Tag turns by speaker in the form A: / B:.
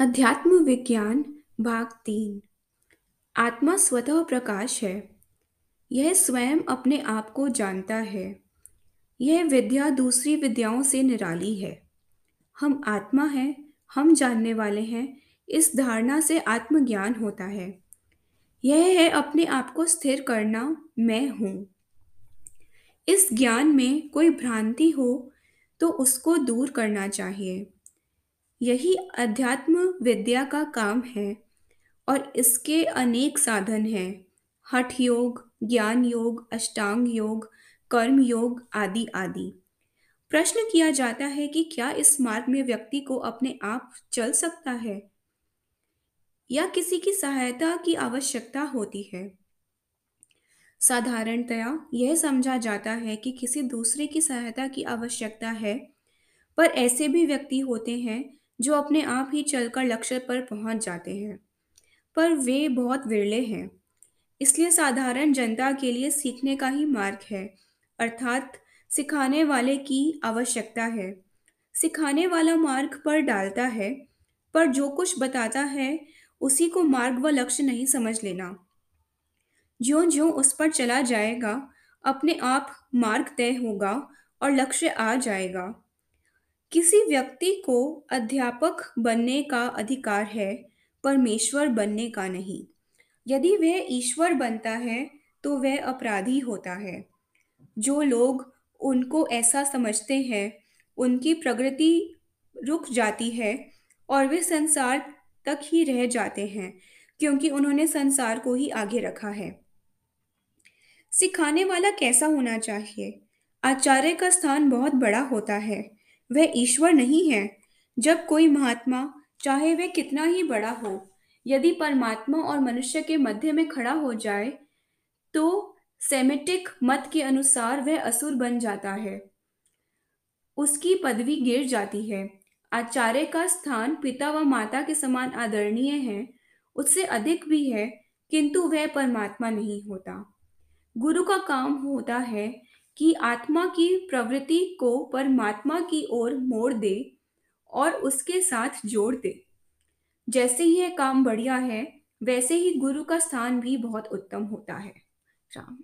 A: अध्यात्म विज्ञान भाग तीन। आत्मा स्वतः प्रकाश है। यह स्वयं अपने आप को जानता है। यह विद्या दूसरी विद्याओं से निराली है। हम आत्मा हैं, हम जानने वाले हैं, इस धारणा से आत्मज्ञान होता है। यह है अपने आप को स्थिर करना, मैं हूँ। इस ज्ञान में कोई भ्रांति हो तो उसको दूर करना चाहिए। यही अध्यात्म विद्या का काम है और इसके अनेक साधन हैं। हठ योग, ज्ञान योग, अष्टांग योग, कर्म योग आदि आदि। प्रश्न किया जाता है कि क्या इस मार्ग में व्यक्ति को अपने आप चल सकता है या किसी की सहायता की आवश्यकता होती है? साधारणतया यह समझा जाता है कि किसी दूसरे की सहायता की आवश्यकता है, पर ऐसे भी व्यक्ति होते हैं जो अपने आप ही चलकर लक्ष्य पर पहुँच जाते हैं। पर वे बहुत विरले हैं। इसलिए साधारण जनता के लिए सीखने का ही मार्ग है, अर्थात सिखाने वाले की आवश्यकता है। सिखाने वाला मार्ग पर डालता है, पर जो कुछ बताता है, उसी को मार्ग व लक्ष्य नहीं समझ लेना। ज्यों ज्यों उस पर चला जाएगा, अपने आप मार्ग तय होगा और लक्ष्य आ जाएगा। किसी व्यक्ति को अध्यापक बनने का अधिकार है, परमेश्वर बनने का नहीं। यदि वह ईश्वर बनता है तो वह अपराधी होता है। जो लोग उनको ऐसा समझते हैं, उनकी प्रगति रुक जाती है और वे संसार तक ही रह जाते हैं, क्योंकि उन्होंने संसार को ही आगे रखा है। सिखाने वाला कैसा होना चाहिए? आचार्य का स्थान बहुत बड़ा होता है। वह ईश्वर नहीं है। जब कोई महात्मा, चाहे वह कितना ही बड़ा हो, यदि परमात्मा और मनुष्य के मध्य में खड़ा हो जाए तो सेमेटिक मत के अनुसार वह असुर बन जाता है। उसकी पदवी गिर जाती है। आचार्य का स्थान पिता व माता के समान आदरणीय है, उससे अधिक भी है, किंतु वह परमात्मा नहीं होता। गुरु का काम होता है कि आत्मा की प्रवृत्ति को परमात्मा की ओर मोड़ दे और उसके साथ जोड़ दे। जैसे ही यह काम बढ़िया है, वैसे ही गुरु का स्थान भी बहुत उत्तम होता है। राम।